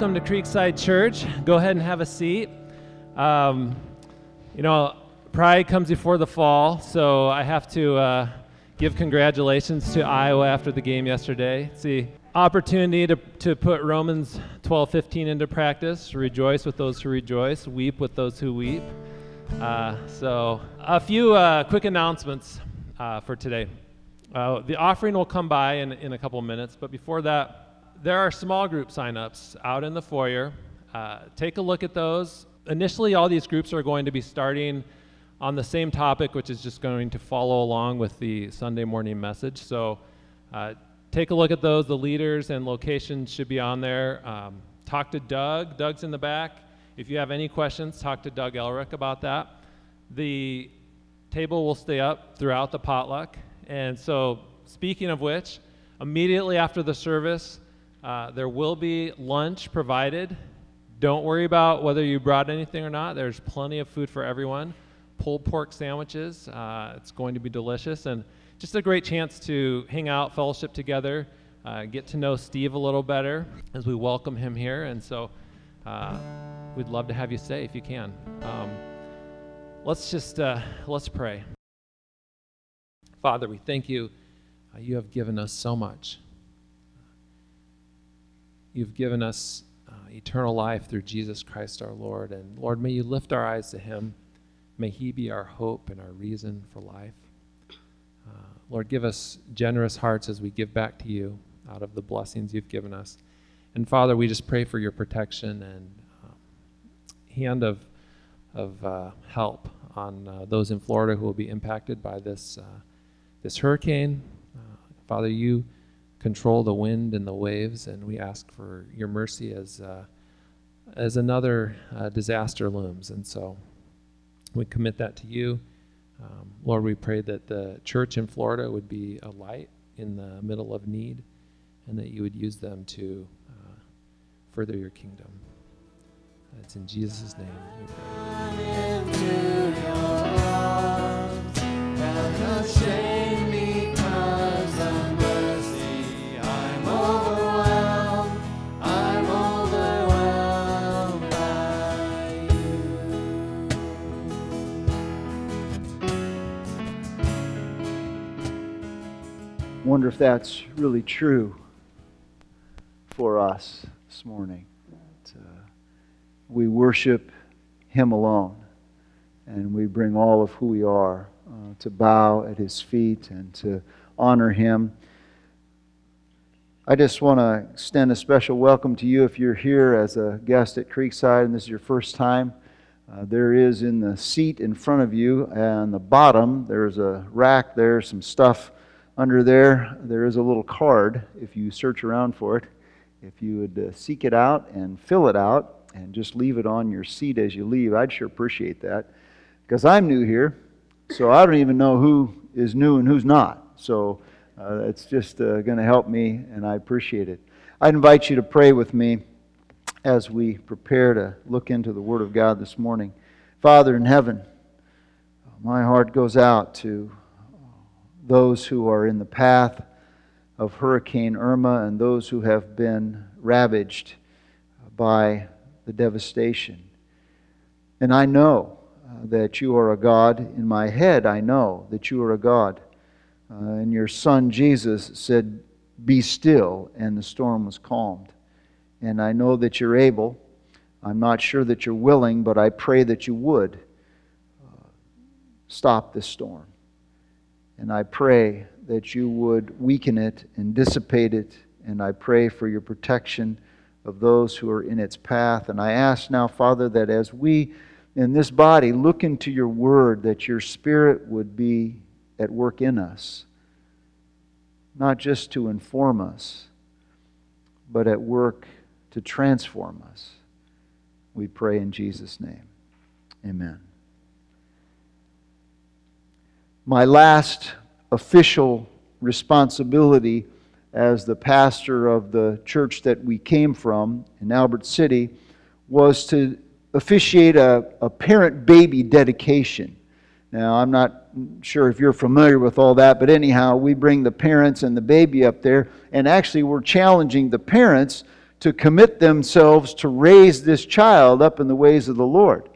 welcome to Creekside Church. Go ahead and have a seat. Um, you know, pride comes before the fall, so I have to uh, give congratulations to Iowa after the game yesterday. It's the opportunity to, to put Romans 12 15 into practice. Rejoice with those who rejoice, weep with those who weep. Uh, so, a few uh, quick announcements uh, for today. Uh, the offering will come by in, in a couple minutes, but before that, there are small group signups out in the foyer. Uh, take a look at those. Initially, all these groups are going to be starting on the same topic, which is just going to follow along with the Sunday morning message. So uh, take a look at those. The leaders and locations should be on there. Um, talk to Doug. Doug's in the back. If you have any questions, talk to Doug Elric about that. The table will stay up throughout the potluck. And so, speaking of which, immediately after the service, uh, there will be lunch provided. Don't worry about whether you brought anything or not. There's plenty of food for everyone. Pulled pork sandwiches. Uh, it's going to be delicious and just a great chance to hang out, fellowship together, uh, get to know Steve a little better as we welcome him here. And so uh, we'd love to have you stay if you can. Um, let's just uh, let's pray. Father, we thank you. Uh, you have given us so much. You've given us uh, eternal life through Jesus Christ our Lord. And Lord, may you lift our eyes to him. May he be our hope and our reason for life. Uh, Lord, give us generous hearts as we give back to you out of the blessings you've given us. And Father, we just pray for your protection and um, hand of, of uh, help on uh, those in Florida who will be impacted by this, uh, this hurricane. Uh, Father, you control the wind and the waves, and we ask for your mercy as uh, as another uh, disaster looms. And so we commit that to you. Um, Lord, we pray that the church in Florida would be a light in the middle of need, and that you would use them to uh, further your kingdom. It's in Jesus' name we pray. Wonder if that's really true for us this morning. That, uh, we worship Him alone, and we bring all of who we are uh, to bow at His feet and to honor Him. I just want to extend a special welcome to you if you're here as a guest at Creekside and this is your first time. Uh, there is in the seat in front of you and the bottom, there's a rack there, some stuff under there, there is a little card if you search around for it. If you would uh, seek it out and fill it out and just leave it on your seat as you leave, I'd sure appreciate that. Because I'm new here, so I don't even know who is new and who's not. So uh, it's just uh, going to help me, and I appreciate it. I'd invite you to pray with me as we prepare to look into the Word of God this morning. Father in heaven, my heart goes out to those who are in the path of Hurricane Irma and those who have been ravaged by the devastation. And I know uh, that you are a God. In my head, I know that you are a God. Uh, and your son Jesus said, Be still, and the storm was calmed. And I know that you're able. I'm not sure that you're willing, but I pray that you would uh, stop this storm. And I pray that you would weaken it and dissipate it. And I pray for your protection of those who are in its path. And I ask now, Father, that as we in this body look into your word, that your spirit would be at work in us, not just to inform us, but at work to transform us. We pray in Jesus' name. Amen my last official responsibility as the pastor of the church that we came from in Albert City was to officiate a, a parent baby dedication. Now, I'm not sure if you're familiar with all that, but anyhow, we bring the parents and the baby up there, and actually, we're challenging the parents to commit themselves to raise this child up in the ways of the Lord.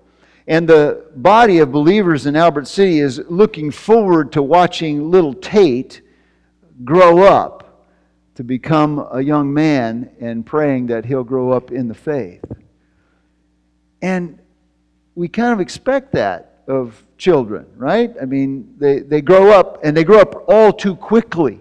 And the body of believers in Albert City is looking forward to watching little Tate grow up to become a young man and praying that he'll grow up in the faith. And we kind of expect that of children, right? I mean, they, they grow up and they grow up all too quickly.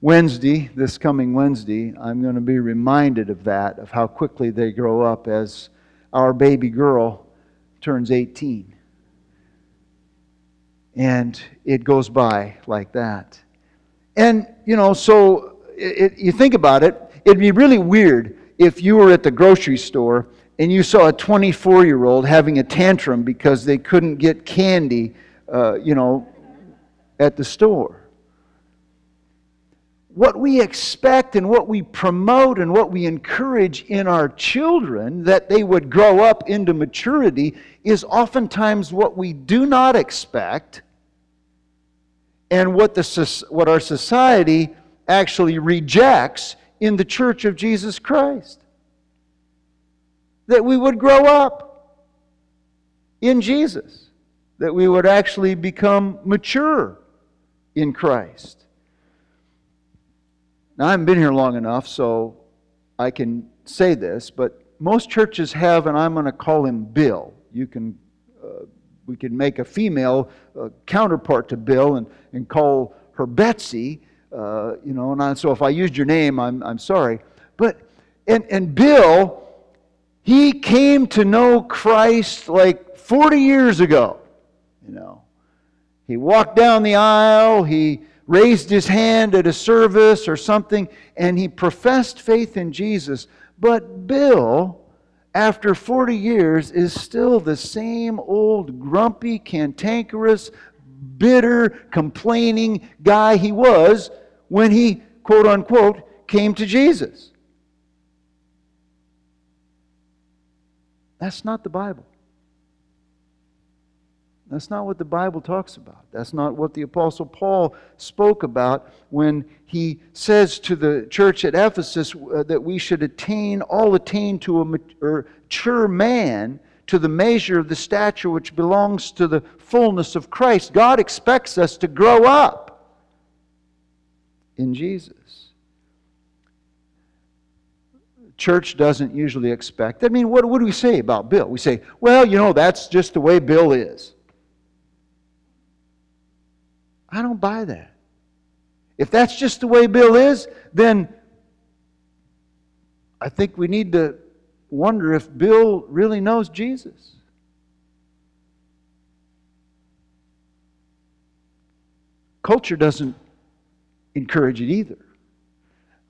Wednesday, this coming Wednesday, I'm going to be reminded of that, of how quickly they grow up as our baby girl turns 18. And it goes by like that. And, you know, so it, it, you think about it, it'd be really weird if you were at the grocery store and you saw a 24 year old having a tantrum because they couldn't get candy, uh, you know, at the store what we expect and what we promote and what we encourage in our children that they would grow up into maturity is oftentimes what we do not expect and what, the, what our society actually rejects in the church of Jesus Christ. That we would grow up in Jesus, that we would actually become mature in Christ. Now, I haven't been here long enough, so I can say this, but most churches have, and I'm going to call him Bill. You can, uh, we can make a female uh, counterpart to Bill and, and call her Betsy. Uh, you know, and I, so if I used your name, I'm, I'm sorry. But, and, and Bill, he came to know Christ like 40 years ago. You know, he walked down the aisle, he raised his hand at a service or something, and he professed faith in Jesus. But Bill, after 40 years, is still the same old grumpy, cantankerous, bitter, complaining guy he was when he, quote unquote, came to Jesus. That's not the Bible. That's not what the Bible talks about. That's not what the Apostle Paul spoke about when he says to the church at Ephesus uh, that we should attain, all attain to a mature man, to the measure of the stature which belongs to the fullness of Christ. God expects us to grow up in Jesus. Church doesn't usually expect. I mean, what, what do we say about Bill? We say, well, you know, that's just the way Bill is. I don't buy that. If that's just the way Bill is, then I think we need to wonder if Bill really knows Jesus. Culture doesn't encourage it either.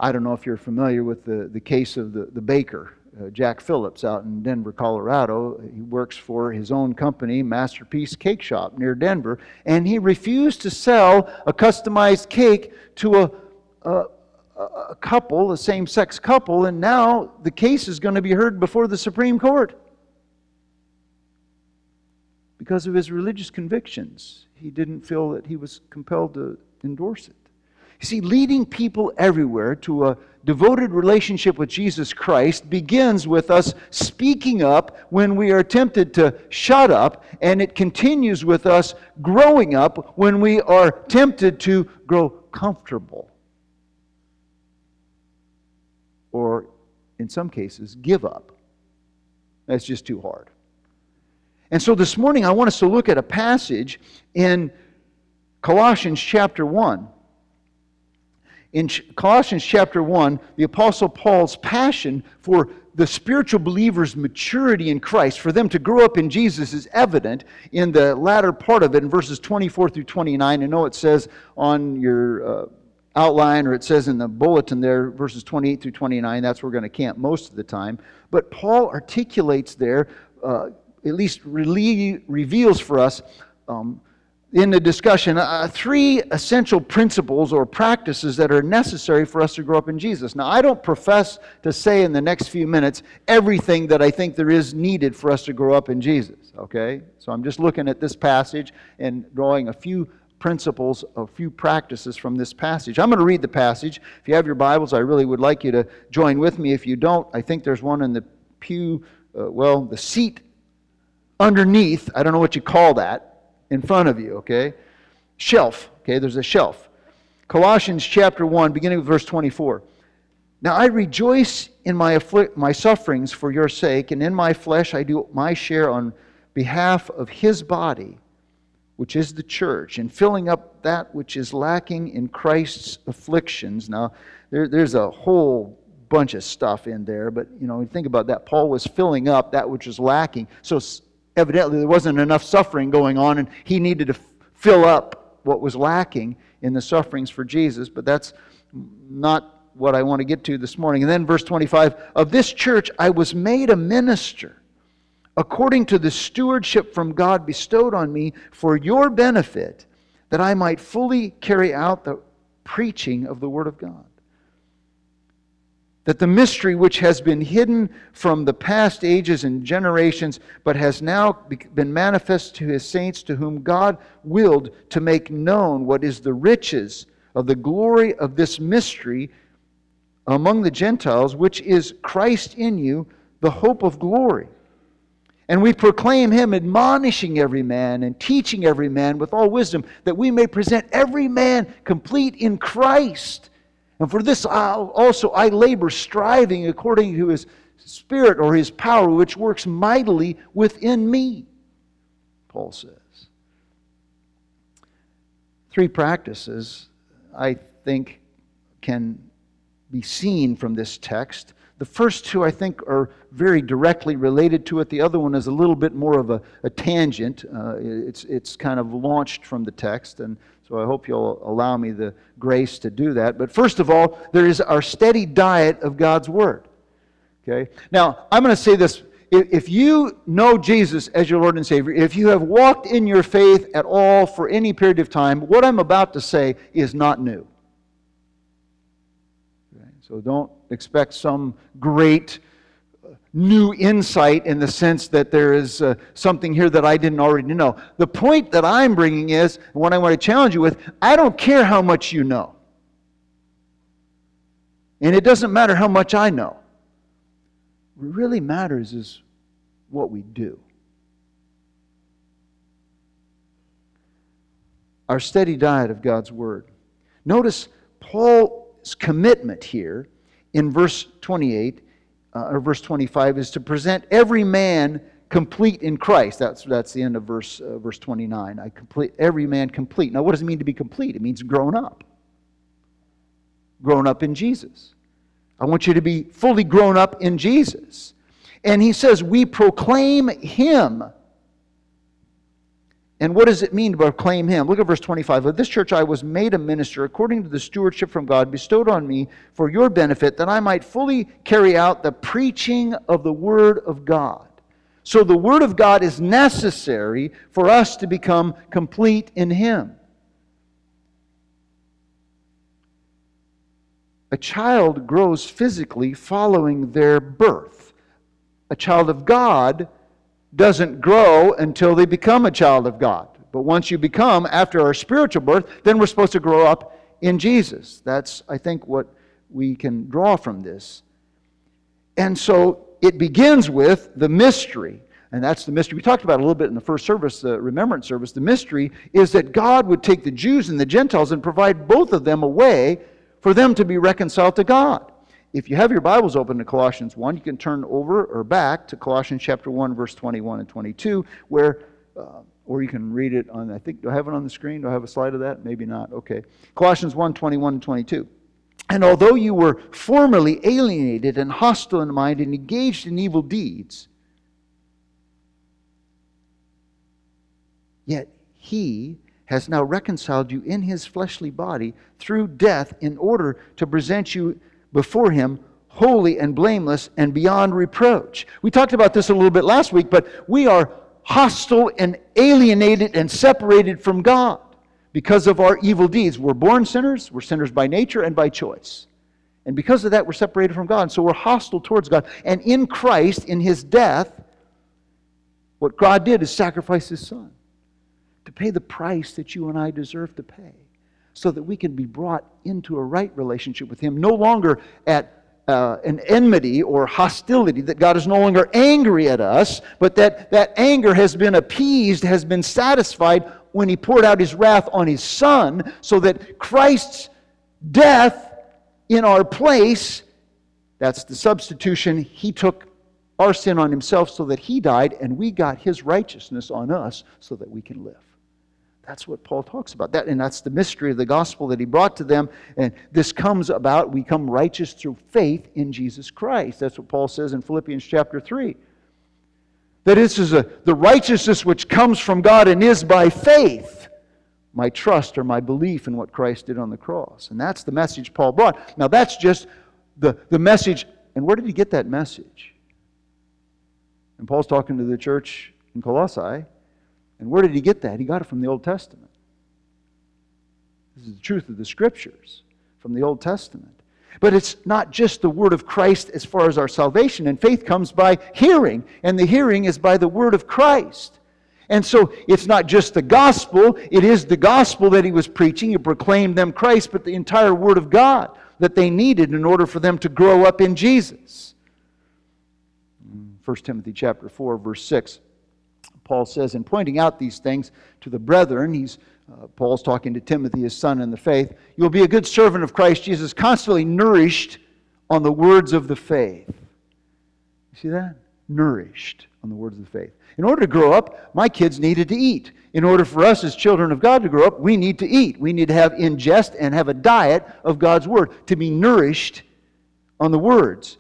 I don't know if you're familiar with the, the case of the, the baker uh, Jack Phillips out in Denver, Colorado. He works for his own company, Masterpiece Cake Shop, near Denver, and he refused to sell a customized cake to a, a, a couple, a same sex couple, and now the case is going to be heard before the Supreme Court because of his religious convictions. He didn't feel that he was compelled to endorse it. You see, leading people everywhere to a devoted relationship with Jesus Christ begins with us speaking up when we are tempted to shut up, and it continues with us growing up when we are tempted to grow comfortable. Or, in some cases, give up. That's just too hard. And so this morning, I want us to look at a passage in Colossians chapter 1 in Colossians chapter 1, the Apostle Paul's passion for the spiritual believer's maturity in Christ, for them to grow up in Jesus, is evident in the latter part of it in verses 24 through 29. I know it says on your uh, outline or it says in the bulletin there, verses 28 through 29. That's where we're going to camp most of the time. But Paul articulates there, uh, at least reveals for us. Um, in the discussion uh, three essential principles or practices that are necessary for us to grow up in Jesus. Now, I don't profess to say in the next few minutes everything that I think there is needed for us to grow up in Jesus, okay? So I'm just looking at this passage and drawing a few principles, a few practices from this passage. I'm going to read the passage. If you have your Bibles, I really would like you to join with me. If you don't, I think there's one in the pew, uh, well, the seat underneath, I don't know what you call that, in front of you, okay? Shelf, okay? There's a shelf. Colossians chapter 1, beginning with verse 24. Now I rejoice in my, afflict, my sufferings for your sake, and in my flesh I do my share on behalf of his body, which is the church, and filling up that which is lacking in Christ's afflictions. Now, there, there's a whole bunch of stuff in there, but you know, think about that. Paul was filling up that which was lacking. So evidently there wasn't enough suffering going on, and he needed to fill up what was lacking in the sufferings for Jesus. But that's not what I want to get to this morning. And then verse 25 Of this church I was made a minister according to the stewardship from God bestowed on me for your benefit, that I might fully carry out the preaching of the Word of God that the mystery which has been hidden from the past ages and generations, but has now been manifest to his saints, to whom God willed to make known what is the riches of the glory of this mystery among the Gentiles, which is Christ in you, the hope of glory. And we proclaim him, admonishing every man and teaching every man with all wisdom, that we may present every man complete in Christ. And for this also I labor, striving according to his spirit or his power, which works mightily within me, Paul says. Three practices I think can be seen from this text. The first two, I think, are very directly related to it. The other one is a little bit more of a, a tangent. Uh, it's, it's kind of launched from the text. And so I hope you'll allow me the grace to do that. But first of all, there is our steady diet of God's Word. Okay? Now, I'm going to say this. If you know Jesus as your Lord and Savior, if you have walked in your faith at all for any period of time, what I'm about to say is not new. Okay? So don't expect some great new insight in the sense that there is uh, something here that I didn't already know. The point that I'm bringing is, and what I want to challenge you with, I don't care how much you know. And it doesn't matter how much I know. What really matters is what we do. Our steady diet of God's Word. Notice Paul's commitment here in verse 28 uh, or verse 25 is to present every man complete in Christ. That's, that's the end of verse, uh, verse 29. I complete every man complete. Now, what does it mean to be complete? It means grown up. Grown up in Jesus. I want you to be fully grown up in Jesus. And he says, We proclaim him and what does it mean to proclaim him? Look at verse 25. Of this church I was made a minister according to the stewardship from God bestowed on me for your benefit, that I might fully carry out the preaching of the Word of God. So the Word of God is necessary for us to become complete in Him. A child grows physically following their birth. A child of God doesn't grow until they become a child of God. But once you become, after our spiritual birth, then we're supposed to grow up in Jesus. That's, I think, what we can draw from this. And so it begins with the mystery. And that's the mystery. We talked about a little bit in the first service, the remembrance service. The mystery is that God would take the Jews and the Gentiles and provide both of them a way for them to be reconciled to God. If you have your Bibles open to Colossians 1, you can turn over or back to Colossians chapter 1, verse 21 and 22, where, uh, or you can read it on, I think, do I have it on the screen? Do I have a slide of that? Maybe not. Okay. Colossians 1, 21 and 22. And although you were formerly alienated and hostile in mind and engaged in evil deeds, yet he has now reconciled you in his fleshly body through death in order to present you before Him holy and blameless and beyond reproach. We talked about this a little bit last week, but we are hostile and alienated and separated from God because of our evil deeds. We're born sinners, we're sinners by nature and by choice. And because of that, we're separated from God. So we're hostile towards God. And in Christ, in His death, what God did is sacrifice His Son to pay the price that you and I deserve to pay so that we can be brought into a right relationship with Him, no longer at uh, an enmity or hostility, that God is no longer angry at us, but that that anger has been appeased, has been satisfied when He poured out His wrath on His Son, so that Christ's death in our place, that's the substitution, He took our sin on Himself so that He died, and we got His righteousness on us so that we can live. That's what Paul talks about. That, and that's the mystery of the gospel that he brought to them. And this comes about, we come righteous through faith in Jesus Christ. That's what Paul says in Philippians chapter 3. That this is a, the righteousness which comes from God and is by faith, my trust or my belief in what Christ did on the cross. And that's the message Paul brought. Now, that's just the, the message. And where did he get that message? And Paul's talking to the church in Colossae. And where did he get that? He got it from the Old Testament. This is the truth of the Scriptures from the Old Testament. But it's not just the word of Christ as far as our salvation, and faith comes by hearing, and the hearing is by the word of Christ. And so it's not just the gospel, it is the gospel that he was preaching. He proclaimed them Christ, but the entire word of God that they needed in order for them to grow up in Jesus. 1 Timothy chapter 4 verse 6 Paul says, in pointing out these things to the brethren, he's, uh, Paul's talking to Timothy, his son in the faith, you'll be a good servant of Christ Jesus, constantly nourished on the words of the faith. You see that? Nourished on the words of the faith. In order to grow up, my kids needed to eat. In order for us as children of God to grow up, we need to eat. We need to have ingest and have a diet of God's Word, to be nourished on the words.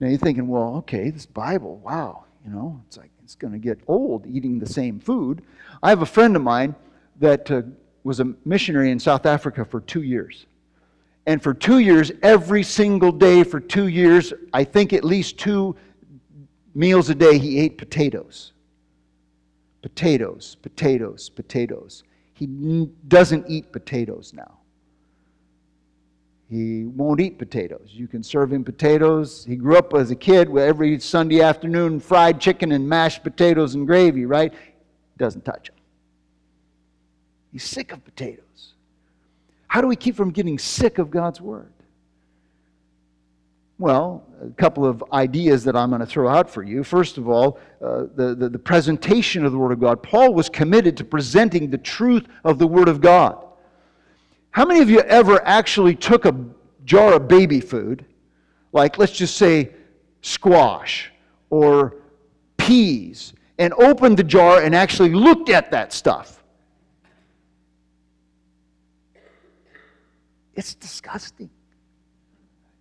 Now you're thinking, well, okay, this Bible, wow, you know, it's like it's going to get old eating the same food. I have a friend of mine that uh, was a missionary in South Africa for two years. And for two years, every single day for two years, I think at least two meals a day, he ate potatoes. Potatoes, potatoes, potatoes. He doesn't eat potatoes now. He won't eat potatoes. You can serve him potatoes. He grew up as a kid with every Sunday afternoon fried chicken and mashed potatoes and gravy, right? Doesn't touch them. He's sick of potatoes. How do we keep from getting sick of God's Word? Well, a couple of ideas that I'm going to throw out for you. First of all, uh, the, the, the presentation of the Word of God. Paul was committed to presenting the truth of the Word of God. How many of you ever actually took a jar of baby food, like let's just say squash or peas, and opened the jar and actually looked at that stuff? It's disgusting.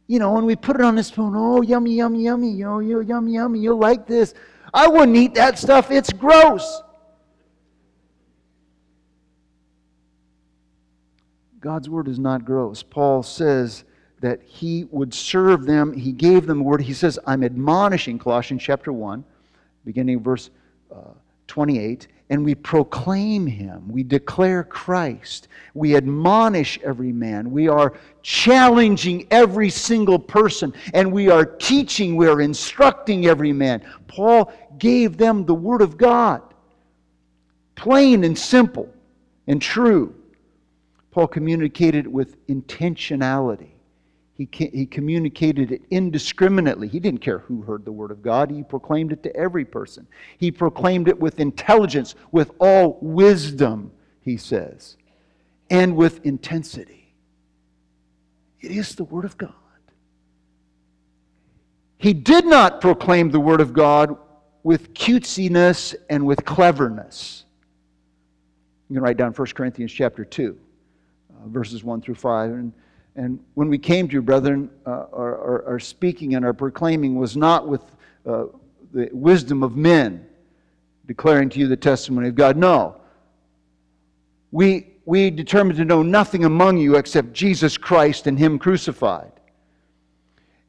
You know, when we put it on the spoon, oh, yummy, yummy, yummy, yo, yo, yummy, yummy, you'll like this. I wouldn't eat that stuff. It's gross. God's word is not gross. Paul says that he would serve them. He gave them the word. He says, I'm admonishing, Colossians chapter 1, beginning verse uh, 28, and we proclaim him. We declare Christ. We admonish every man. We are challenging every single person, and we are teaching, we are instructing every man. Paul gave them the word of God, plain and simple and true. Paul communicated with intentionality. He, he communicated it indiscriminately. He didn't care who heard the word of God. He proclaimed it to every person. He proclaimed it with intelligence, with all wisdom, he says, and with intensity. It is the word of God. He did not proclaim the word of God with cutesiness and with cleverness. You can write down 1 Corinthians chapter 2 verses 1 through 5. And, and when we came to you, brethren, uh, our, our, our, speaking and our proclaiming was not with uh, the wisdom of men, declaring to you the testimony of God. No. We, we determined to know nothing among you except Jesus Christ and Him crucified.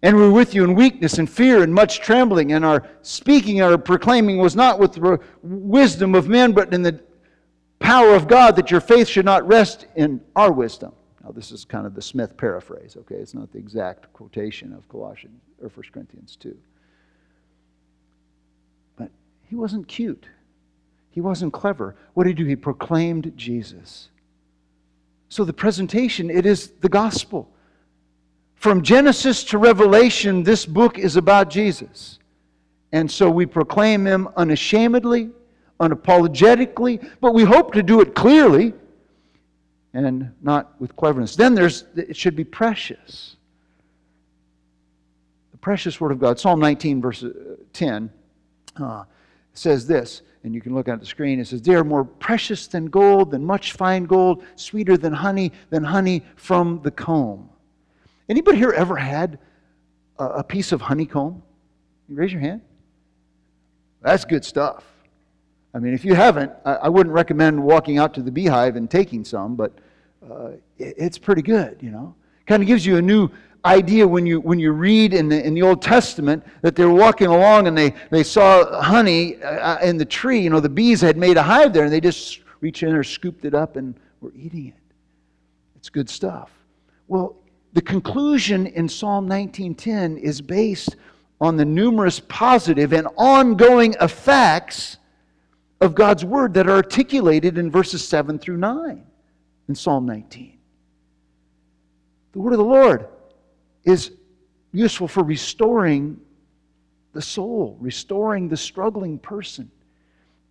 And we were with you in weakness and fear and much trembling, and our speaking and our proclaiming was not with the wisdom of men, but in the power of God that your faith should not rest in our wisdom. Now, this is kind of the Smith paraphrase, okay? It's not the exact quotation of Colossians or 1 Corinthians 2. But he wasn't cute. He wasn't clever. What did he do? He proclaimed Jesus. So the presentation, it is the gospel. From Genesis to Revelation, this book is about Jesus. And so we proclaim him unashamedly, unapologetically, but we hope to do it clearly and not with cleverness. Then there's it should be precious. The precious word of God. Psalm 19 verse uh, 10 uh, says this, and you can look at the screen. It says, "They are more precious than gold, than much fine gold, sweeter than honey, than honey from the comb." Anybody here ever had a, a piece of honeycomb? You raise your hand. That's good stuff. I mean, if you haven't, I, I wouldn't recommend walking out to the beehive and taking some, but uh, it, it's pretty good, you know. Kind of gives you a new idea when you when you read in the in the Old Testament that they were walking along and they they saw honey uh, in the tree. You know, the bees had made a hive there, and they just reached in there, scooped it up, and were eating it. It's good stuff. Well, the conclusion in Psalm 19:10 is based on the numerous positive and ongoing effects of God's word that are articulated in verses 7 through 9 in Psalm 19. The word of the Lord is useful for restoring the soul, restoring the struggling person.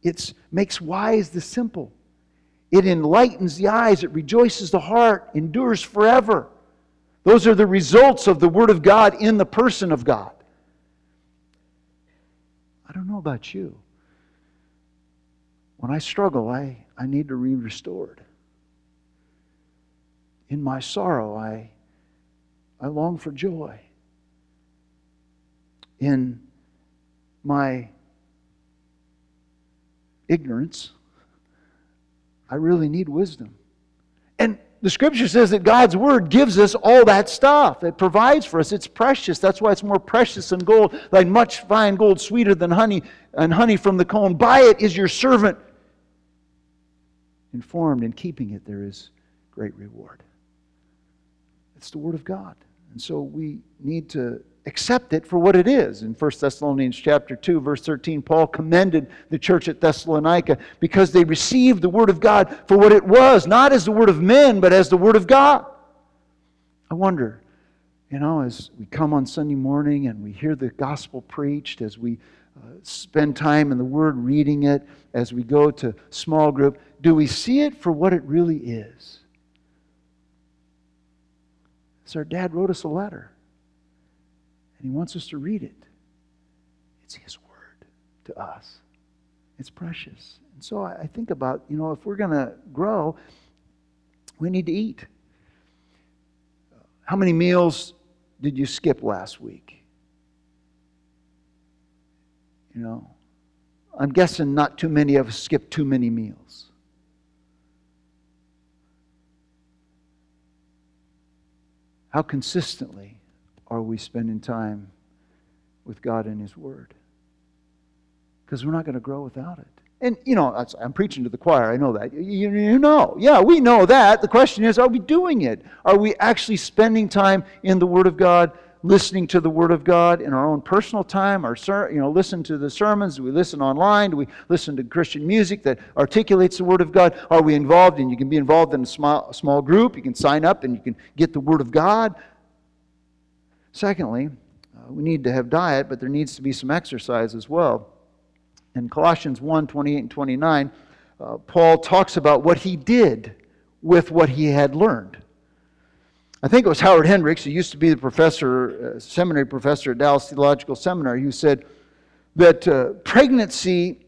It makes wise the simple. It enlightens the eyes, it rejoices the heart, endures forever. Those are the results of the Word of God in the person of God. I don't know about you. When I struggle, I, I need to be restored. In my sorrow, I, I long for joy. In my ignorance, I really need wisdom. And the scripture says that God's word gives us all that stuff. It provides for us. It's precious. That's why it's more precious than gold, like much fine gold, sweeter than honey, and honey from the comb. By it is your servant informed. In keeping it, there is great reward. It's the word of God. And so we need to accept it for what it is. In 1 Thessalonians chapter 2 verse 13 Paul commended the church at Thessalonica because they received the word of God for what it was, not as the word of men but as the word of God. I wonder, you know, as we come on Sunday morning and we hear the gospel preached, as we spend time in the word reading it, as we go to small group, do we see it for what it really is? So our dad wrote us a letter and He wants us to read it. It's His Word to us, it's precious. And so I think about, you know, if we're going to grow, we need to eat. How many meals did you skip last week? You know, I'm guessing not too many of us skip too many meals. How consistently are we spending time with God and His Word? Because we're not going to grow without it. And, you know, I'm preaching to the choir. I know that. You, you know. Yeah, we know that. The question is, are we doing it? Are we actually spending time in the Word of God, listening to the Word of God in our own personal time? Or, you know, listen to the sermons? Do we listen online? Do we listen to Christian music that articulates the Word of God? Are we involved in, you can be involved in a small, small group. You can sign up and you can get the Word of God. Secondly, uh, we need to have diet, but there needs to be some exercise as well. In Colossians 1 28 and 29, uh, Paul talks about what he did with what he had learned. I think it was Howard Hendricks, who used to be the professor, uh, seminary professor at Dallas Theological Seminary, who said that uh, pregnancy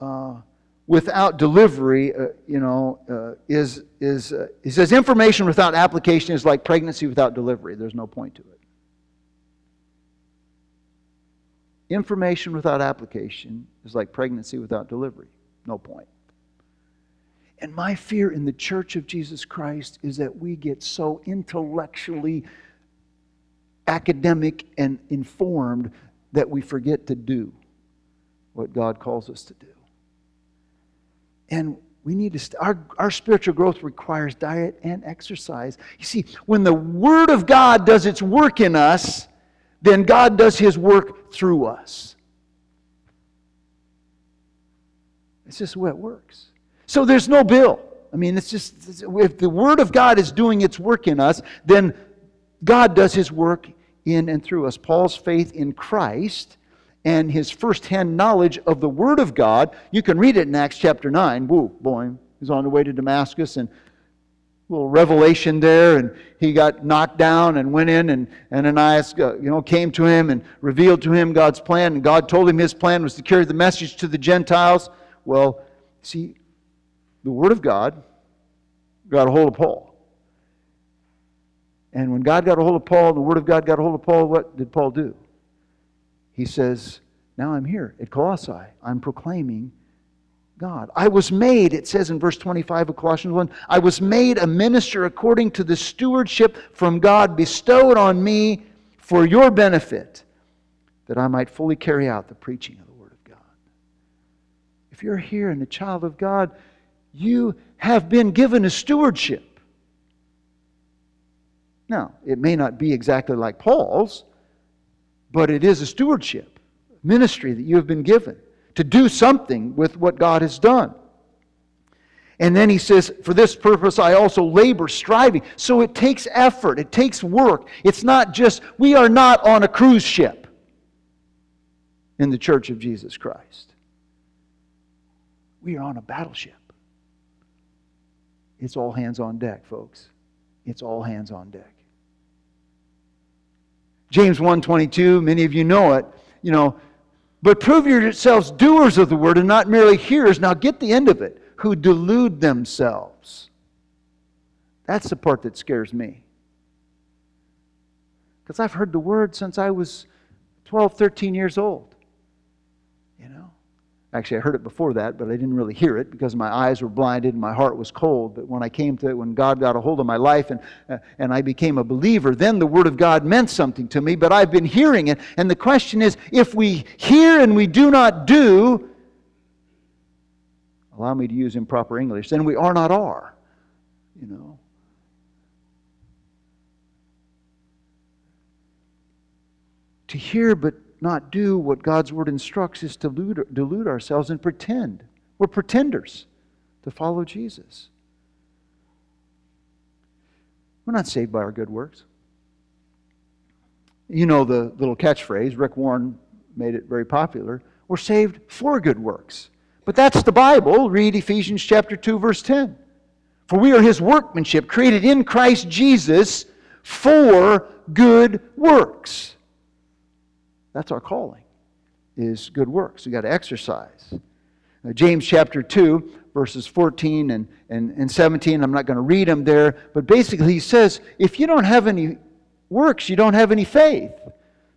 uh, without delivery, uh, you know, uh, is, is he says information without application is like pregnancy without delivery. There's no point to it. Information without application is like pregnancy without delivery. No point. And my fear in the church of Jesus Christ is that we get so intellectually academic and informed that we forget to do what God calls us to do. And we need to, st- our, our spiritual growth requires diet and exercise. You see, when the Word of God does its work in us, then God does His work through us. It's just the way it works. So there's no bill. I mean, it's just, if the Word of God is doing its work in us, then God does His work in and through us. Paul's faith in Christ and his firsthand knowledge of the Word of God, you can read it in Acts chapter 9. Woo, boy, he's on the way to Damascus and little revelation there, and he got knocked down and went in, and Ananias, uh, you know, came to him and revealed to him God's plan, and God told him his plan was to carry the message to the Gentiles. Well, see, the Word of God got a hold of Paul. And when God got a hold of Paul, the Word of God got a hold of Paul, what did Paul do? He says, Now I'm here at Colossae. I'm proclaiming God. I was made, it says in verse 25 of Colossians 1, I was made a minister according to the stewardship from God bestowed on me for your benefit, that I might fully carry out the preaching of the Word of God. If you're here and a child of God, you have been given a stewardship. Now, it may not be exactly like Paul's, but it is a stewardship, ministry that you have been given to do something with what God has done. And then he says, For this purpose I also labor, striving. So it takes effort, it takes work. It's not just, we are not on a cruise ship in the church of Jesus Christ. We are on a battleship. It's all hands on deck, folks. It's all hands on deck. James 1:22, many of you know it, you know, but prove yourselves doers of the word and not merely hearers. Now get the end of it, who delude themselves. That's the part that scares me. Because I've heard the word since I was 12, 13 years old. Actually, I heard it before that, but I didn't really hear it because my eyes were blinded and my heart was cold. But when I came to it, when God got a hold of my life and, uh, and I became a believer, then the Word of God meant something to me. But I've been hearing it. And the question is if we hear and we do not do, allow me to use improper English, then we are not are. You know. To hear but not do what God's word instructs is to delude, delude ourselves and pretend. We're pretenders to follow Jesus. We're not saved by our good works. You know the little catchphrase, Rick Warren made it very popular. We're saved for good works. But that's the Bible. Read Ephesians chapter 2 verse 10. For we are his workmanship created in Christ Jesus for good works that's our calling, is good works. we got to exercise. Now, James chapter 2, verses 14 and, and, and 17, I'm not going to read them there, but basically he says, if you don't have any works, you don't have any faith.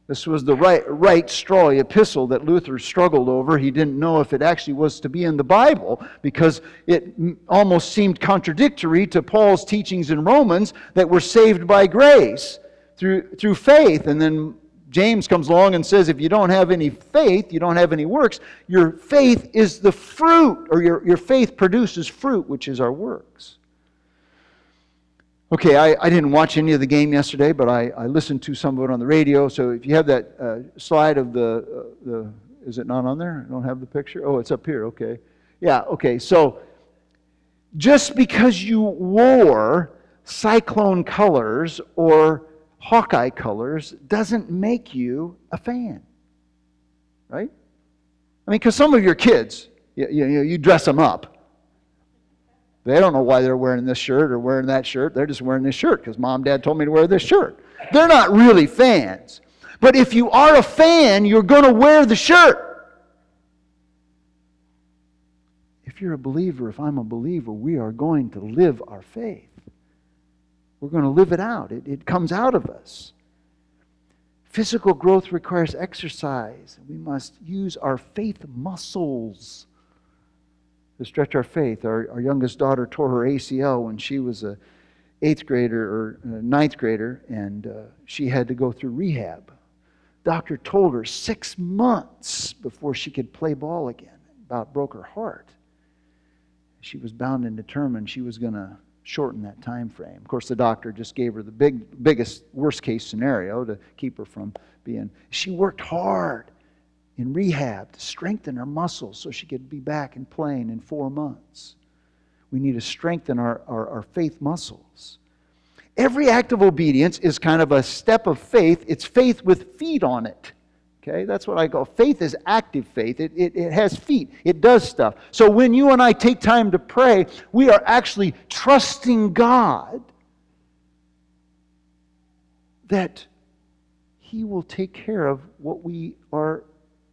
This was the right, right straw epistle that Luther struggled over. He didn't know if it actually was to be in the Bible because it almost seemed contradictory to Paul's teachings in Romans that we're saved by grace through, through faith. And then James comes along and says, if you don't have any faith, you don't have any works, your faith is the fruit, or your, your faith produces fruit, which is our works. Okay, I, I didn't watch any of the game yesterday, but I, I listened to some of it on the radio. So if you have that uh, slide of the, uh, the, is it not on there? I don't have the picture. Oh, it's up here. Okay. Yeah, okay. So just because you wore cyclone colors or Hawkeye colors doesn't make you a fan. Right? I mean, because some of your kids, you, you, you dress them up. They don't know why they're wearing this shirt or wearing that shirt. They're just wearing this shirt because mom, dad told me to wear this shirt. They're not really fans. But if you are a fan, you're going to wear the shirt. If you're a believer, if I'm a believer, we are going to live our faith. We're going to live it out, it, it comes out of us. Physical growth requires exercise. We must use our faith muscles to stretch our faith. Our, our youngest daughter tore her ACL when she was a eighth grader or ninth grader, and uh, she had to go through rehab. Doctor told her six months before she could play ball again. About broke her heart. She was bound and determined she was going to shorten that time frame. Of course, the doctor just gave her the big, biggest, worst case scenario to keep her from being. She worked hard in rehab to strengthen her muscles so she could be back and playing in four months. We need to strengthen our, our, our faith muscles. Every act of obedience is kind of a step of faith. It's faith with feet on it. Okay, that's what I call faith is active faith. It, it, it has feet, it does stuff. So when you and I take time to pray, we are actually trusting God that He will take care of what we are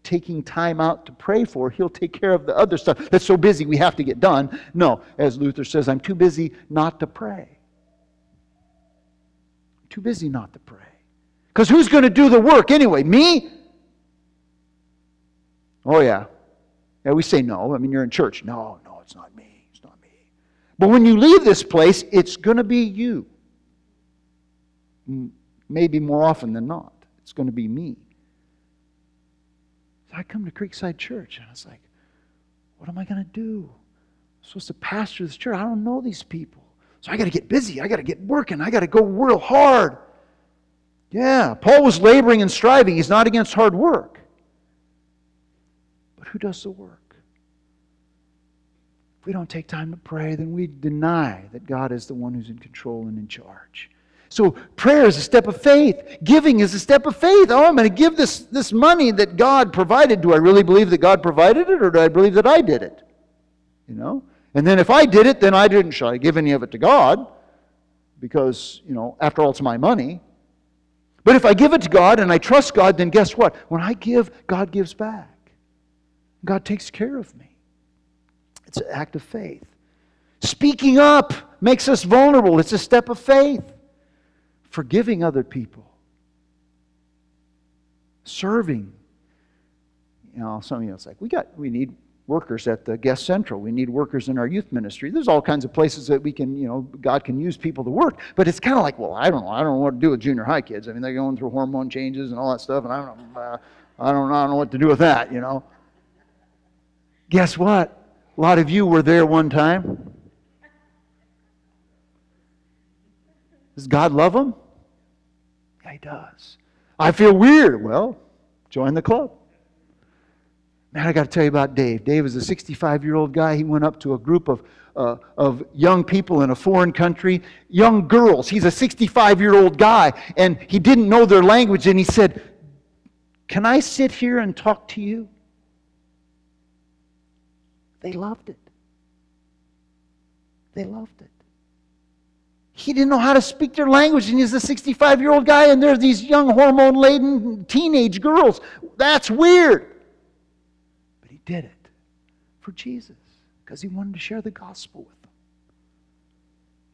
taking time out to pray for. He'll take care of the other stuff that's so busy we have to get done. No, as Luther says, I'm too busy not to pray. too busy not to pray. Because who's going to do the work anyway? Me? Oh, yeah. Yeah, we say no. I mean, you're in church. No, no, it's not me. It's not me. But when you leave this place, it's going to be you. Maybe more often than not. It's going to be me. So I come to Creekside Church, and I was like, what am I going to do? I'm supposed to pastor this church. I don't know these people. So I got to get busy. I got to get working. I got to go real hard. Yeah, Paul was laboring and striving. He's not against hard work. Who does the work? If we don't take time to pray, then we deny that God is the one who's in control and in charge. So prayer is a step of faith. Giving is a step of faith. Oh, I'm going to give this, this money that God provided. Do I really believe that God provided it, or do I believe that I did it? You know? And then if I did it, then I didn't. Should I give any of it to God? Because, you know, after all, it's my money. But if I give it to God and I trust God, then guess what? When I give, God gives back. God takes care of me. It's an act of faith. Speaking up makes us vulnerable. It's a step of faith. Forgiving other people. Serving. You know, some of you know, it's like, we got, we need workers at the guest central. We need workers in our youth ministry. There's all kinds of places that we can, you know, God can use people to work. But it's kind of like, well, I don't know. I don't know what to do with junior high kids. I mean, they're going through hormone changes and all that stuff, and I don't know, uh, I don't, I don't know what to do with that, you know. Guess what? A lot of you were there one time. Does God love them? Yeah, He does. I feel weird. Well, join the club. Man, I got to tell you about Dave. Dave is a 65 year old guy. He went up to a group of, uh, of young people in a foreign country, young girls. He's a 65 year old guy, and he didn't know their language, and he said, Can I sit here and talk to you? They loved it. They loved it. He didn't know how to speak their language, and he's a 65 year old guy, and there's these young hormone laden teenage girls. That's weird. But he did it for Jesus because he wanted to share the gospel with them.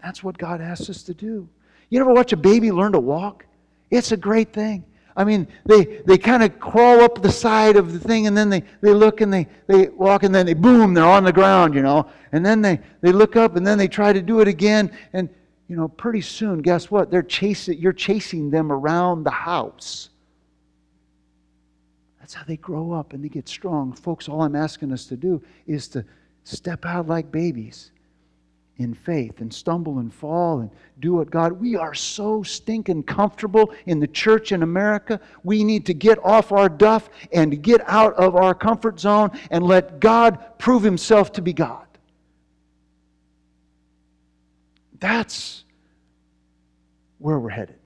That's what God asks us to do. You ever watch a baby learn to walk? It's a great thing. I mean, they, they kind of crawl up the side of the thing and then they, they look and they, they walk and then they boom, they're on the ground, you know. And then they, they look up and then they try to do it again. And, you know, pretty soon, guess what? They're chasing, you're chasing them around the house. That's how they grow up and they get strong. Folks, all I'm asking us to do is to step out like babies in faith and stumble and fall and do what God. We are so stinking comfortable in the church in America. We need to get off our duff and get out of our comfort zone and let God prove Himself to be God. That's where we're headed.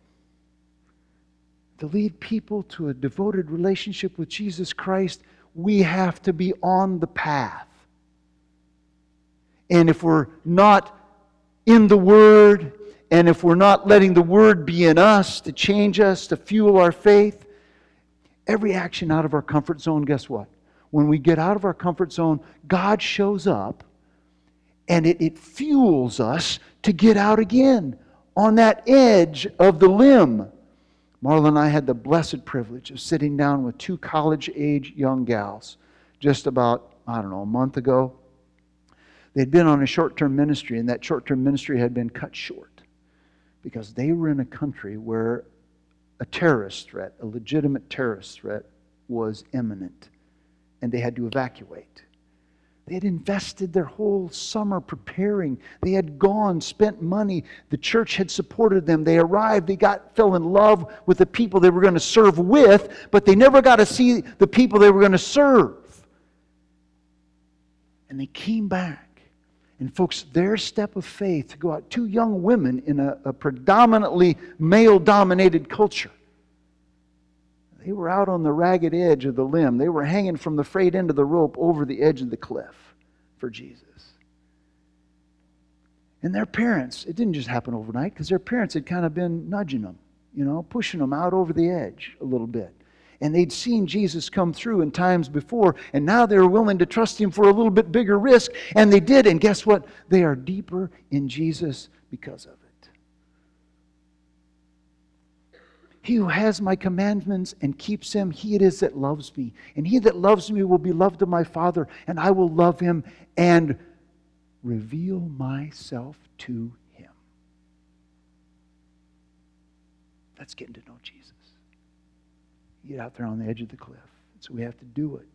To lead people to a devoted relationship with Jesus Christ, we have to be on the path. And if we're not in the Word, and if we're not letting the Word be in us to change us, to fuel our faith, every action out of our comfort zone, guess what? When we get out of our comfort zone, God shows up and it, it fuels us to get out again on that edge of the limb. Marla and I had the blessed privilege of sitting down with two college age young gals just about, I don't know, a month ago. They'd been on a short term ministry, and that short term ministry had been cut short because they were in a country where a terrorist threat, a legitimate terrorist threat, was imminent, and they had to evacuate. They had invested their whole summer preparing. They had gone, spent money. The church had supported them. They arrived. They got fell in love with the people they were going to serve with, but they never got to see the people they were going to serve. And they came back. And folks, their step of faith to go out, two young women in a, a predominantly male dominated culture. They were out on the ragged edge of the limb. They were hanging from the frayed end of the rope over the edge of the cliff for Jesus. And their parents, it didn't just happen overnight because their parents had kind of been nudging them, you know, pushing them out over the edge a little bit. And they'd seen Jesus come through in times before, and now they were willing to trust him for a little bit bigger risk. And they did. And guess what? They are deeper in Jesus because of it. He who has my commandments and keeps them, he it is that loves me. And he that loves me will be loved of my Father, and I will love him and reveal myself to him. That's getting to know Jesus. Get out there on the edge of the cliff. So we have to do it.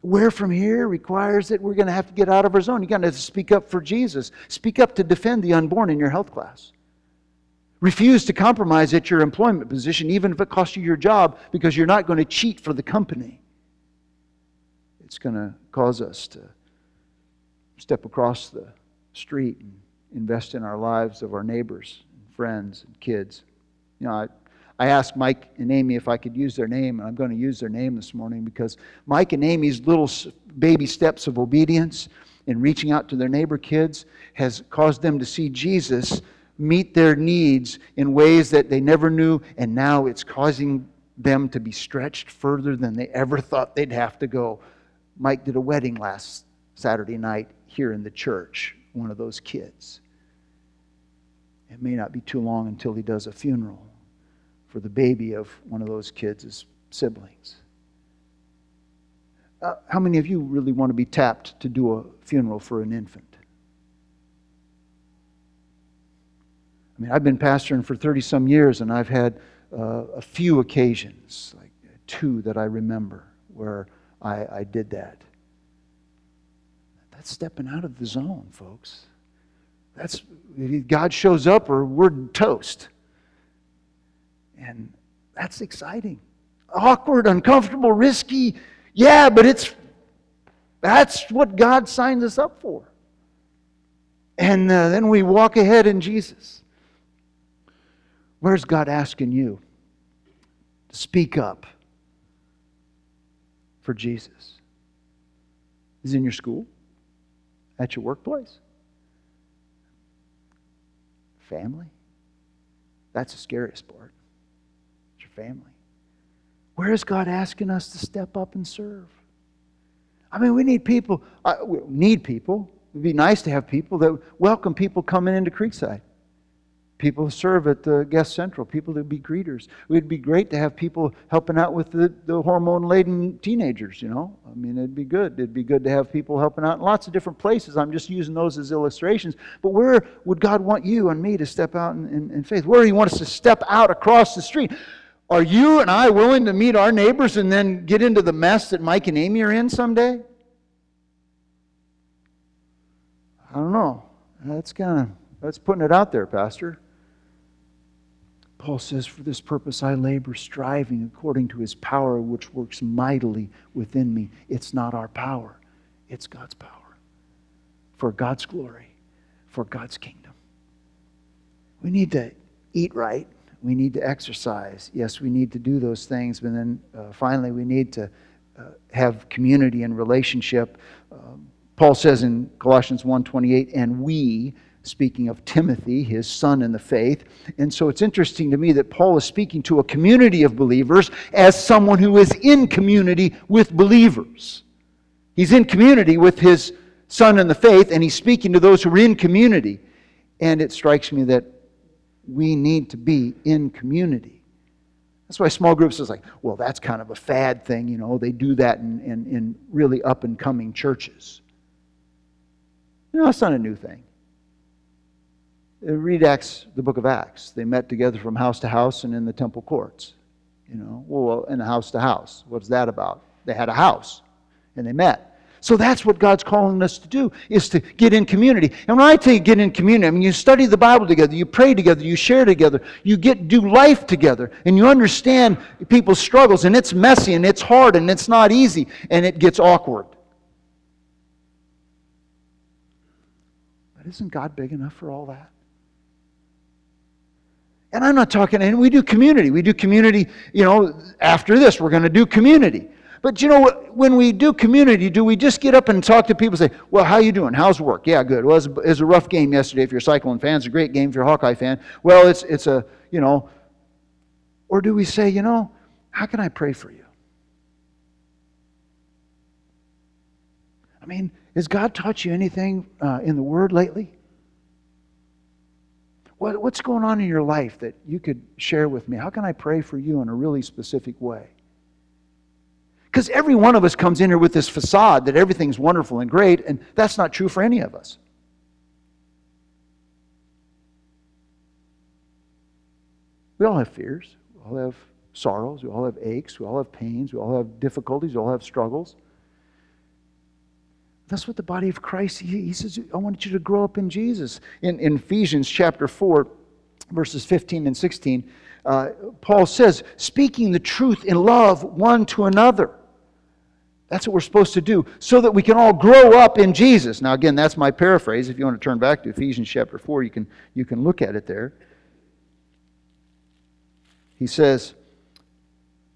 Where from here requires that we're going to have to get out of our zone. You're going to to speak up for Jesus. Speak up to defend the unborn in your health class. Refuse to compromise at your employment position, even if it costs you your job, because you're not going to cheat for the company. It's going to cause us to step across the street and invest in our lives of our neighbors, and friends, and kids. You know, I, I asked Mike and Amy if I could use their name, and I'm going to use their name this morning because Mike and Amy's little baby steps of obedience in reaching out to their neighbor kids has caused them to see Jesus meet their needs in ways that they never knew, and now it's causing them to be stretched further than they ever thought they'd have to go. Mike did a wedding last Saturday night here in the church, one of those kids. It may not be too long until he does a funeral for the baby of one of those kids' siblings. Uh, how many of you really want to be tapped to do a funeral for an infant? I mean, I've been pastoring for 30 some years, and I've had uh, a few occasions, like two that I remember, where I, I did that. That's stepping out of the zone, folks. That's God shows up, or we're toast. And that's exciting. Awkward, uncomfortable, risky. Yeah, but it's that's what God signs us up for. And uh, then we walk ahead in Jesus. Where's God asking you to speak up for Jesus? Is in your school? At your workplace? Family? That's the scariest part. Family. Where is God asking us to step up and serve? I mean, we need people. Uh, we need people. It'd be nice to have people that welcome people coming into Creekside people who serve at the guest central, people that be greeters. It would be great to have people helping out with the, the hormone laden teenagers, you know. I mean, it'd be good. It'd be good to have people helping out in lots of different places. I'm just using those as illustrations. But where would God want you and me to step out in, in, in faith? Where do He want us to step out across the street? Are you and I willing to meet our neighbors and then get into the mess that Mike and Amy are in someday? I don't know. That's kind of that's putting it out there, Pastor. Paul says, For this purpose I labor, striving according to his power, which works mightily within me. It's not our power, it's God's power. For God's glory, for God's kingdom. We need to eat right. We need to exercise. Yes, we need to do those things, but then uh, finally we need to uh, have community and relationship. Um, Paul says in Colossians 1:28, and we speaking of Timothy, his son in the faith. And so it's interesting to me that Paul is speaking to a community of believers as someone who is in community with believers. He's in community with his son in the faith, and he's speaking to those who are in community. And it strikes me that we need to be in community. That's why small groups is like, well, that's kind of a fad thing, you know. They do that in, in, in really up and coming churches. Know, it's not a new thing. Uh, read Acts, the book of Acts. They met together from house to house and in the temple courts. You know, well, in the house to house. What's that about? They had a house and they met. So that's what God's calling us to do, is to get in community. And when I you get in community, I mean you study the Bible together, you pray together, you share together, you get do life together, and you understand people's struggles, and it's messy and it's hard and it's not easy and it gets awkward. But isn't God big enough for all that? And I'm not talking, and we do community. We do community, you know, after this, we're going to do community. But you know, when we do community, do we just get up and talk to people and say, well, how you doing? How's work? Yeah, good. Well, it was, a, rough game yesterday if you're Cyclone fan. It's a great game if you're a Hawkeye fan. Well, it's, it's a, you know, or do we say, you know, how can I pray for you? I mean, has God taught you anything uh, in the Word lately? What, what's going on in your life that you could share with me? How can I pray for you in a really specific way? Because every one of us comes in here with this facade that everything's wonderful and great, and that's not true for any of us. We all have fears. We all have sorrows. We all have aches. We all have pains. We all have difficulties. We all have struggles. That's what the body of Christ, he, says, I want you to grow up in Jesus. In, in Ephesians chapter 4, verses 15 and 16, uh, Paul says, speaking the truth in love one to another. That's what we're supposed to do so that we can all grow up in Jesus. Now, again, that's my paraphrase. If you want to turn back to Ephesians chapter 4, you can, you can look at it there. He says,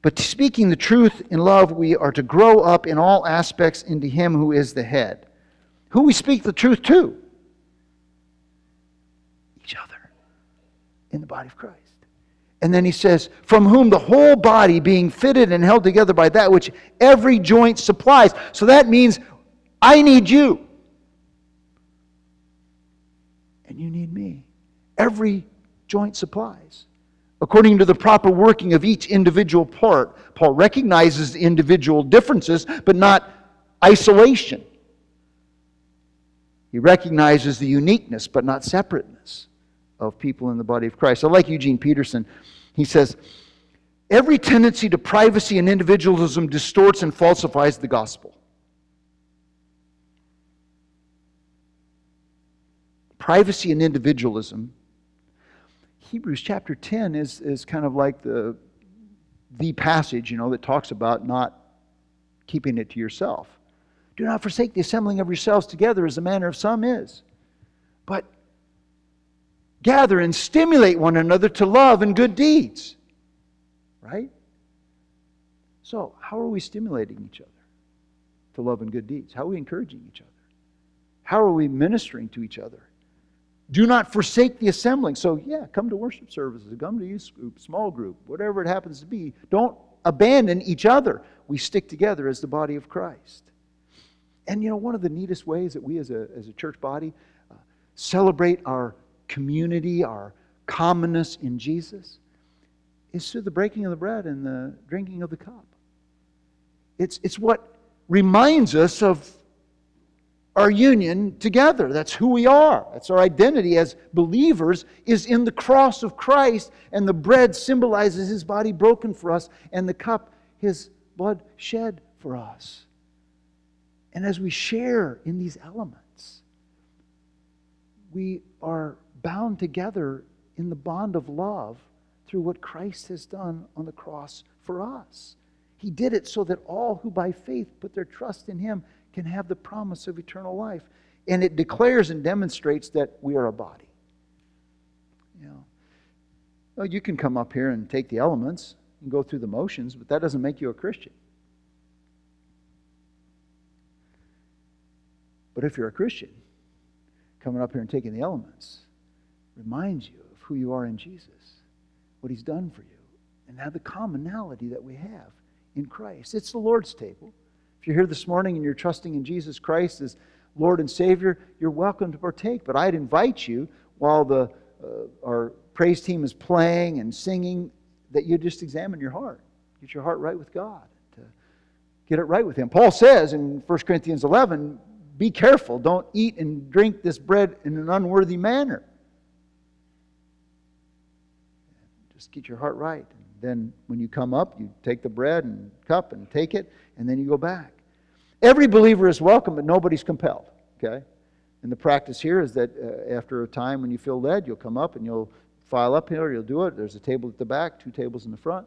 but speaking the truth in love, we are to grow up in all aspects into Him who is the head. Who we speak the truth to? Each other in the body of Christ. And then he says, From whom the whole body being fitted and held together by that which every joint supplies. So that means I need you. And you need me. Every joint supplies according to the proper working of each individual part. Paul recognizes the individual differences, but not isolation. He recognizes the uniqueness, but not separateness of people in the body of Christ. I like Eugene Peterson. He says, Every tendency to privacy and individualism distorts and falsifies the gospel. Privacy and individualism Hebrews chapter 10 is, is kind of like the, the passage, you know, that talks about not keeping it to yourself. Do not forsake the assembling of yourselves together as the manner of some is. But gather and stimulate one another to love and good deeds. Right? So, how are we stimulating each other to love and good deeds? How are we encouraging each other? How are we ministering to each other? Do not forsake the assembling. So, yeah, come to worship services, come to youth group, small group, whatever it happens to be. Don't abandon each other. We stick together as the body of Christ. And you know, one of the neatest ways that we as a, as a church body uh, celebrate our community, our commonness in Jesus, is through the breaking of the bread and the drinking of the cup. It's, it's what reminds us of our union together. That's who we are. That's our identity as believers is in the cross of Christ and the bread symbolizes his body broken for us and the cup his blood shed for us. And as we share in these elements, we are bound together in the bond of love through what Christ has done on the cross for us. He did it so that all who by faith put their trust in him can have the promise of eternal life. And it declares and demonstrates that we are a body. You know, well, you can come up here and take the elements and go through the motions, but that doesn't make you a Christian. But if you're a Christian, coming up here and taking the elements reminds you of who you are in Jesus, what He's done for you, and now the commonality that we have in Christ. It's the Lord's table. If you're here this morning and you're trusting in Jesus Christ as Lord and Savior, you're welcome to partake. But I'd invite you while the, uh, our praise team is playing and singing that you just examine your heart. Get your heart right with God. To get it right with Him. Paul says in 1 Corinthians 11, be careful. Don't eat and drink this bread in an unworthy manner. Just get your heart right. Then when you come up, you take the bread and cup and take it, and then you go back. Every believer is welcome, but nobody's compelled. Okay? And the practice here is that uh, after a time when you feel led, you'll come up and you'll file up here, you'll do it. There's a table at the back, two tables in the front.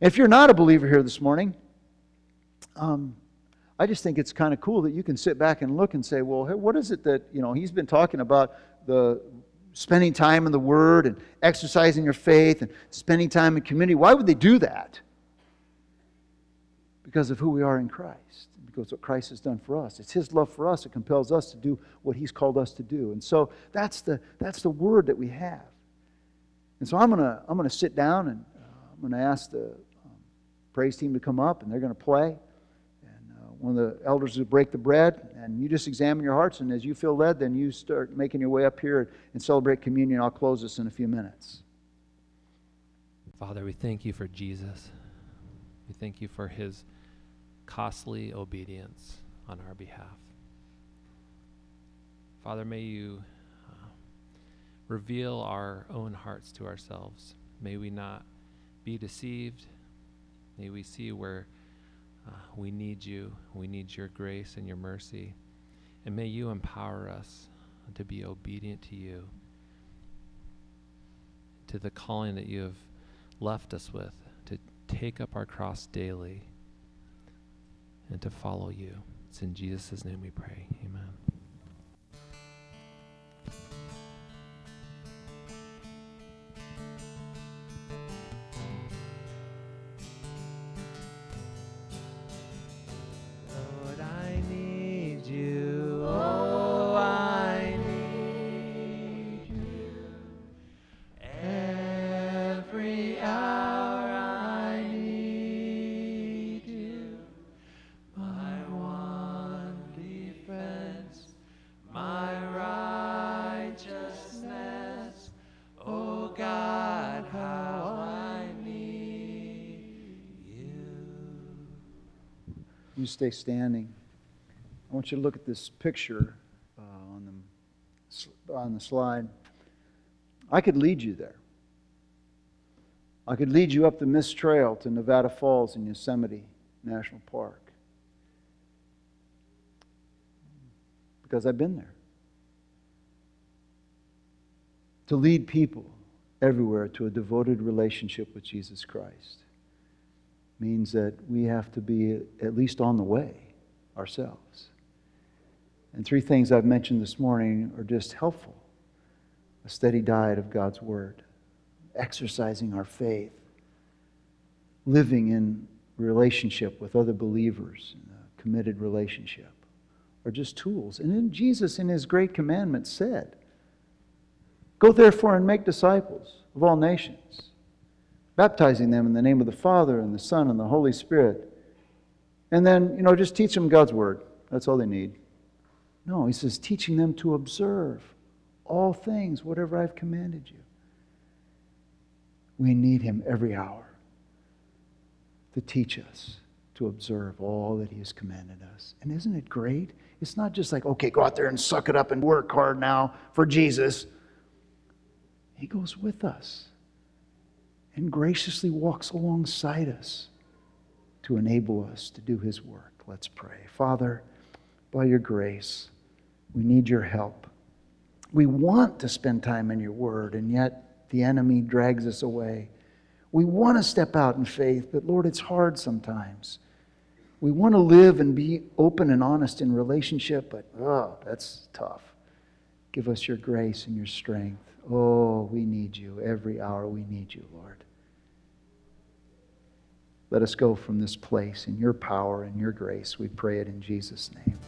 If you're not a believer here this morning, um, I just think it's kind of cool that you can sit back and look and say, well, hey, what is it that, you know, he's been talking about the spending time in the Word and exercising your faith and spending time in community. Why would they do that? Because of who we are in Christ, because what Christ has done for us. It's His love for us that compels us to do what He's called us to do. And so that's the, that's the Word that we have. And so I'm going to I'm gonna sit down and uh, I'm going to ask the um, praise team to come up and they're going to play one of the elders to break the bread, and you just examine your hearts. And as you feel led, then you start making your way up here and celebrate communion. I'll close this in a few minutes. Father, we thank you for Jesus. We thank you for his costly obedience on our behalf. Father, may you uh, reveal our own hearts to ourselves. May we not be deceived. May we see where uh, we need you. We need your grace and your mercy. And may you empower us to be obedient to you, to the calling that you have left us with, to take up our cross daily and to follow you. It's in Jesus' name we pray. You stay standing, I want you to look at this picture uh, on, the, on the slide. I could lead you there. I could lead you up the Mist Trail to Nevada Falls in Yosemite National Park. Because I've been there. To lead people everywhere to a devoted relationship with Jesus Christ means that we have to be at least on the way ourselves. And three things I've mentioned this morning are just helpful a steady diet of God's Word, exercising our faith, living in relationship with other believers, a committed relationship, are just tools. And then Jesus, in His great commandment, said, Go therefore and make disciples of all nations baptizing them in the name of the Father and the Son and the Holy Spirit. And then, you know, just teach them God's Word. That's all they need. No, he says, teaching them to observe all things, whatever I've commanded you. We need him every hour to teach us to observe all that he has commanded us. And isn't it great? It's not just like, okay, go out there and suck it up and work hard now for Jesus. He goes with us and graciously walks alongside us to enable us to do his work. Let's pray. Father, by your grace, we need your help. We want to spend time in your word, and yet the enemy drags us away. We want to step out in faith, but Lord, it's hard sometimes. We want to live and be open and honest in relationship, but oh, that's tough. Give us your grace and your strength. Oh, we need you. Every hour we need you, Lord. Let us go from this place in your power and your grace. We pray it in Jesus' name.